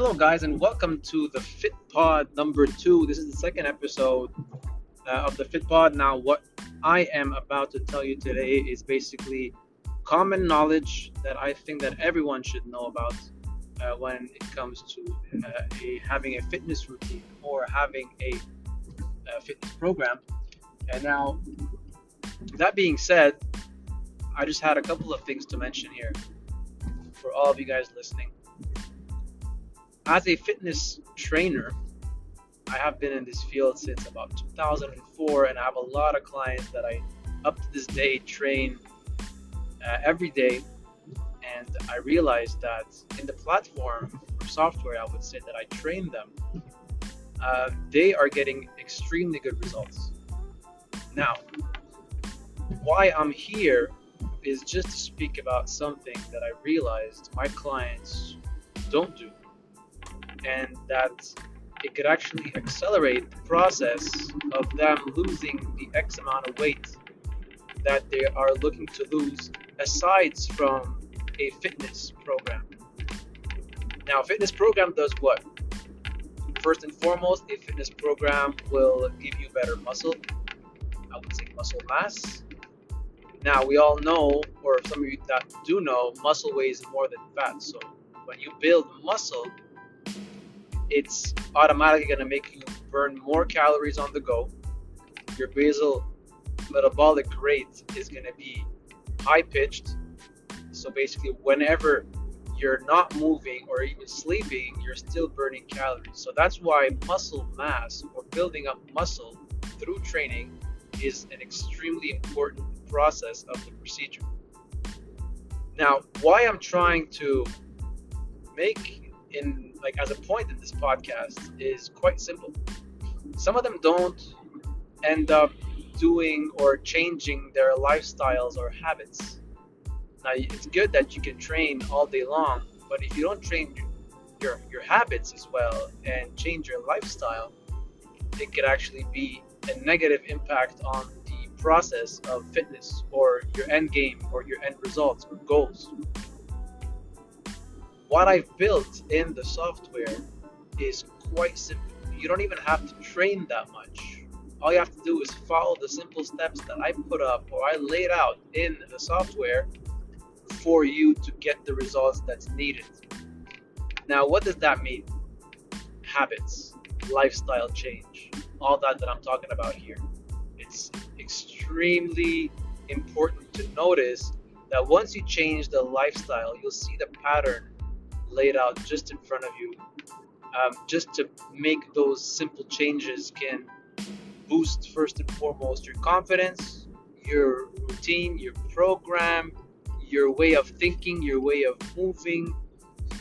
Hello, guys, and welcome to the Fit Pod number two. This is the second episode uh, of the Fit Pod. Now, what I am about to tell you today is basically common knowledge that I think that everyone should know about uh, when it comes to uh, a, having a fitness routine or having a, a fitness program. And now, that being said, I just had a couple of things to mention here for all of you guys listening. As a fitness trainer, I have been in this field since about 2004, and I have a lot of clients that I, up to this day, train uh, every day. And I realized that in the platform or software, I would say that I train them, uh, they are getting extremely good results. Now, why I'm here is just to speak about something that I realized my clients don't do, and that it could actually accelerate the process of them losing the X amount of weight that they are looking to lose, aside from a fitness program. Now, a fitness program does what? First and foremost, a fitness program will give you better muscle. I would say muscle mass now, we all know, or some of you that do know, muscle weighs more than fat. So, when you build muscle, it's automatically going to make you burn more calories on the go. Your basal metabolic rate is going to be high pitched. So, basically, whenever you're not moving or even sleeping, you're still burning calories. So, that's why muscle mass or building up muscle through training is an extremely important process of the procedure. Now, why I'm trying to make in like as a point in this podcast is quite simple. Some of them don't end up doing or changing their lifestyles or habits. Now, it's good that you can train all day long, but if you don't train your your habits as well and change your lifestyle, it could actually be a negative impact on the process of fitness or your end game or your end results or goals. What I've built in the software is quite simple. You don't even have to train that much. All you have to do is follow the simple steps that I put up or I laid out in the software for you to get the results that's needed. Now, what does that mean? Habits, lifestyle change, all that that I'm talking about here. It's extremely important to notice that once you change the lifestyle, you'll see the pattern laid out just in front of you. Um, just to make those simple changes can boost first and foremost your confidence, your routine, your program, your way of thinking, your way of moving,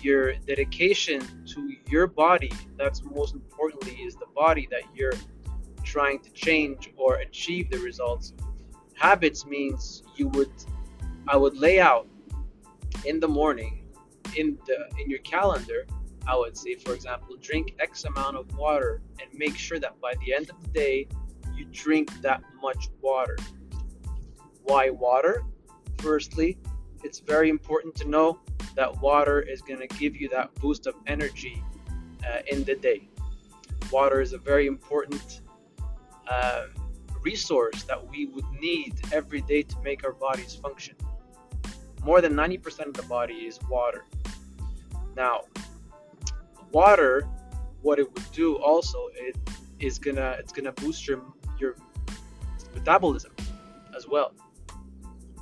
your dedication to your body. That's most importantly is the body that you're trying to change or achieve the results. Habits means you would I would lay out in the morning in the in your calendar I would say for example drink X amount of water and make sure that by the end of the day you drink that much water. Why water? Firstly, it's very important to know that water is going to give you that boost of energy uh, in the day. Water is a very important uh, resource that we would need every day to make our bodies function. More than 90% of the body is water. Now, water, what it would do also, it is gonna it's gonna boost your your metabolism as well,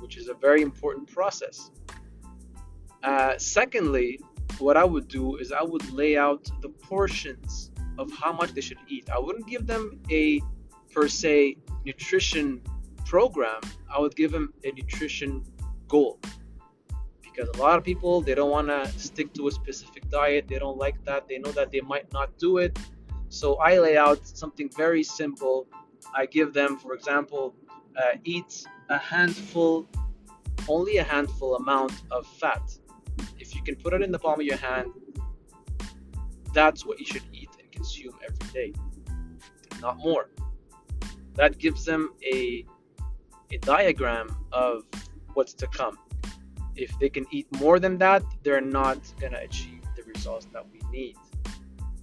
which is a very important process. Uh, secondly, what I would do is I would lay out the portions of how much they should eat. I wouldn't give them a per se nutrition program, I would give them a nutrition goal. Because a lot of people they don't want to stick to a specific diet, they don't like that, they know that they might not do it. So I lay out something very simple. I give them, for example, uh, eat a handful, only a handful amount of fat. If you can put it in the palm of your hand, that's what you should eat and consume every day, not more that gives them a a diagram of what's to come. If they can eat more than that, they're not gonna achieve the results that we need.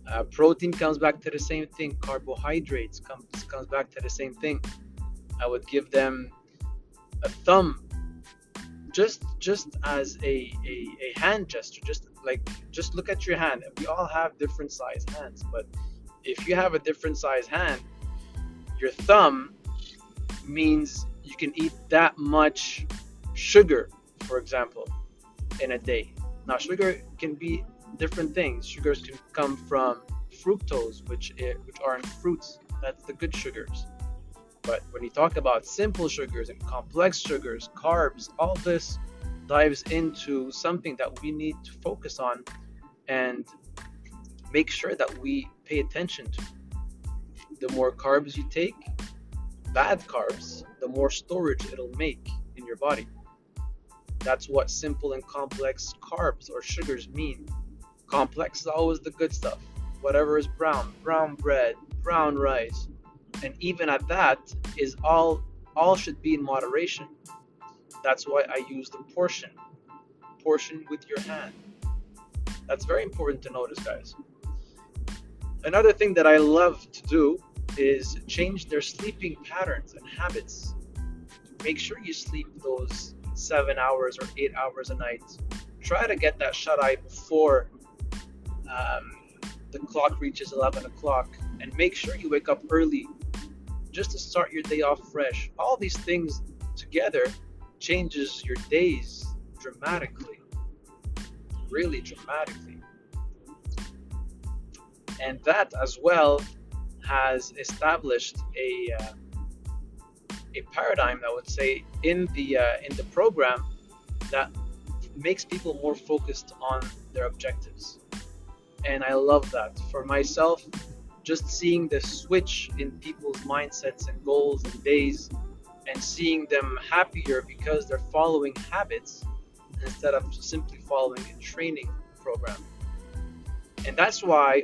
Uh, protein comes back to the same thing. Carbohydrates comes comes back to the same thing. I would give them a thumb, just just as a, a, a hand gesture. Just like just look at your hand. We all have different size hands, but if you have a different size hand, your thumb means you can eat that much sugar, for example, in a day. Now, sugar can be different things. Sugars can come from fructose, which which are in fruits. That's the good sugars. But when you talk about simple sugars and complex sugars, carbs, all this dives into something that we need to focus on and make sure that we pay attention to. The more carbs you take, bad carbs, the more storage it'll make in your body. That's what simple and complex carbs or sugars mean. Complex is always the good stuff. Whatever is brown, brown bread, brown rice, and even at that is all all should be in moderation. That's why I use the portion. Portion with your hand. That's very important to notice, guys. Another thing that I love to do is change their sleeping patterns and habits. Make sure you sleep those seven hours or eight hours a night. Try to get that shut eye before um, the clock reaches 11 o'clock and make sure you wake up early just to start your day off fresh. All these things together changes your days dramatically, really dramatically. And that as well has established a uh, a paradigm, I would say, in the uh, in the program that makes people more focused on their objectives. And I love that. For myself, just seeing the switch in people's mindsets and goals and days and seeing them happier because they're following habits instead of simply following a training program. And that's why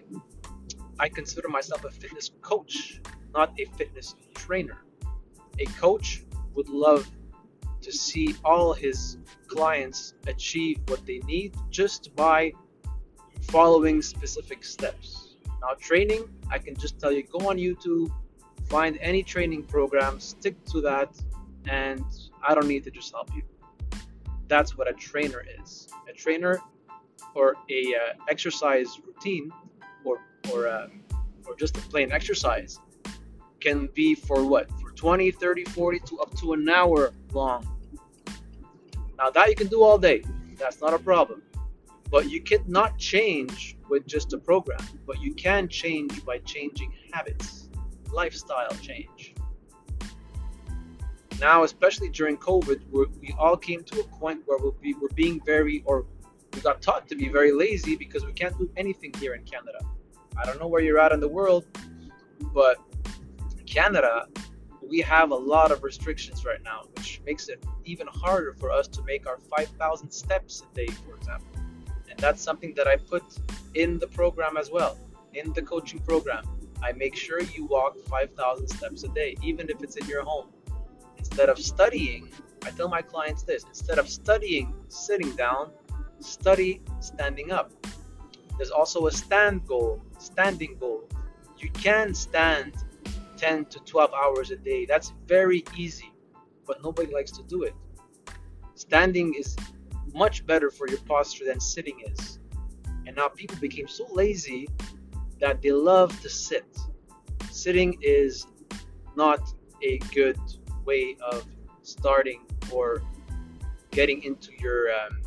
I consider myself a fitness coach, not a fitness trainer. A coach would love to see all his clients achieve what they need just by following specific steps. Now, training, I can just tell you go on YouTube, find any training program, stick to that, and I don't need to just help you. That's what a trainer is. A trainer or a uh, exercise routine or or uh, or just a plain exercise can be for what for 20 30 40 to up to an hour long. Now that you can do all day that's not a problem. But you cannot change with just a program. But you can change by changing habits lifestyle change. Now especially during covid we all came to a point where we'll be, we're being very or we got taught to be very lazy because we can't do anything here in canada. I don't know where you're at in the world, but Canada, we have a lot of restrictions right now, which makes it even harder for us to make our 5,000 steps a day, for example. And that's something that I put in the program as well, in the coaching program. I make sure you walk 5,000 steps a day, even if it's in your home. Instead of studying, I tell my clients this instead of studying sitting down, study standing up. There's also a stand goal standing goal. You can stand 10 to 12 hours a day. That's very easy, but nobody likes to do it. Standing is much better for your posture than sitting is. And now people became so lazy that they love to sit. Sitting is not a good way of starting or getting into your um,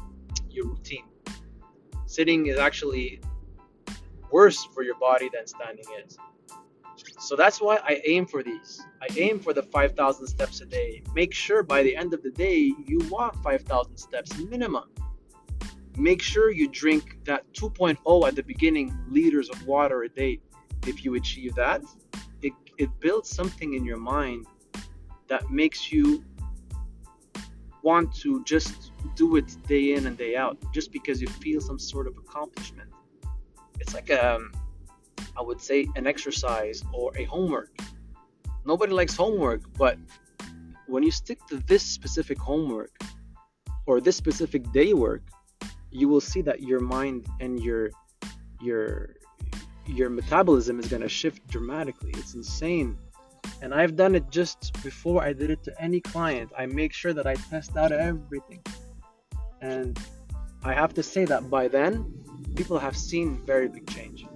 your routine. Sitting is actually worse for your body than standing is. So that's why I aim for these. I aim for the 5,000 steps a day. Make sure by the end of the day you walk 5,000 steps minimum. Make sure you drink that 2.0 at the beginning liters of water a day. If you achieve that, it, it builds something in your mind that makes you want to just do it day in and day out just because you feel some sort of accomplishment it's like um, I would say an exercise or a homework. Nobody likes homework, but when you stick to this specific homework or this specific day work, you will see that your mind and your your your metabolism is going to shift dramatically. It's insane. And I've done it just before I did it to any client. I make sure that I test out everything. And I have to say that by then, people have seen very big change.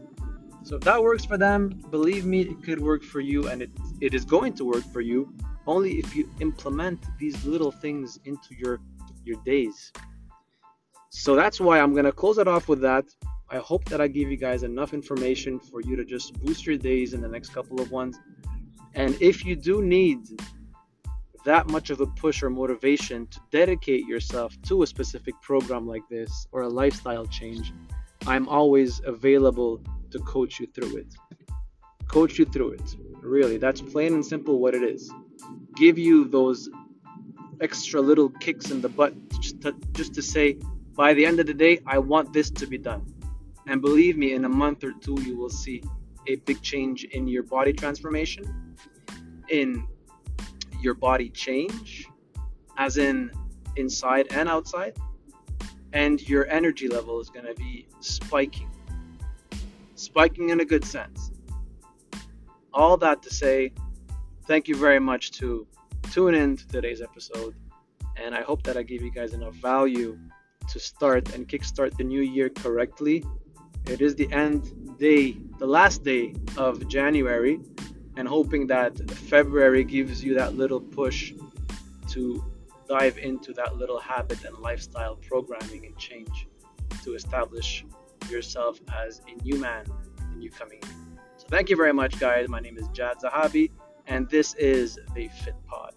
So if that works for them, believe me, it could work for you and it, it is going to work for you only if you implement these little things into your your days. So that's why I'm gonna close it off with that. I hope that I give you guys enough information for you to just boost your days in the next couple of ones. And if you do need that much of a push or motivation to dedicate yourself to a specific program like this or a lifestyle change, I'm always available to coach you through it. Coach you through it. Really, that's plain and simple what it is. Give you those extra little kicks in the butt just to, just to say, by the end of the day, I want this to be done. And believe me, in a month or two, you will see a big change in your body transformation, in your body change, as in inside and outside, and your energy level is going to be spiking. Spiking in a good sense. All that to say, thank you very much to tune in to today's episode, and I hope that I gave you guys enough value to start and kickstart the new year correctly. It is the end day, the last day of January, and hoping that February gives you that little push to dive into that little habit and lifestyle programming and change to establish yourself as a new man, a new coming. So, thank you very much, guys. My name is Jad Zahabi, and this is the Fit Pod.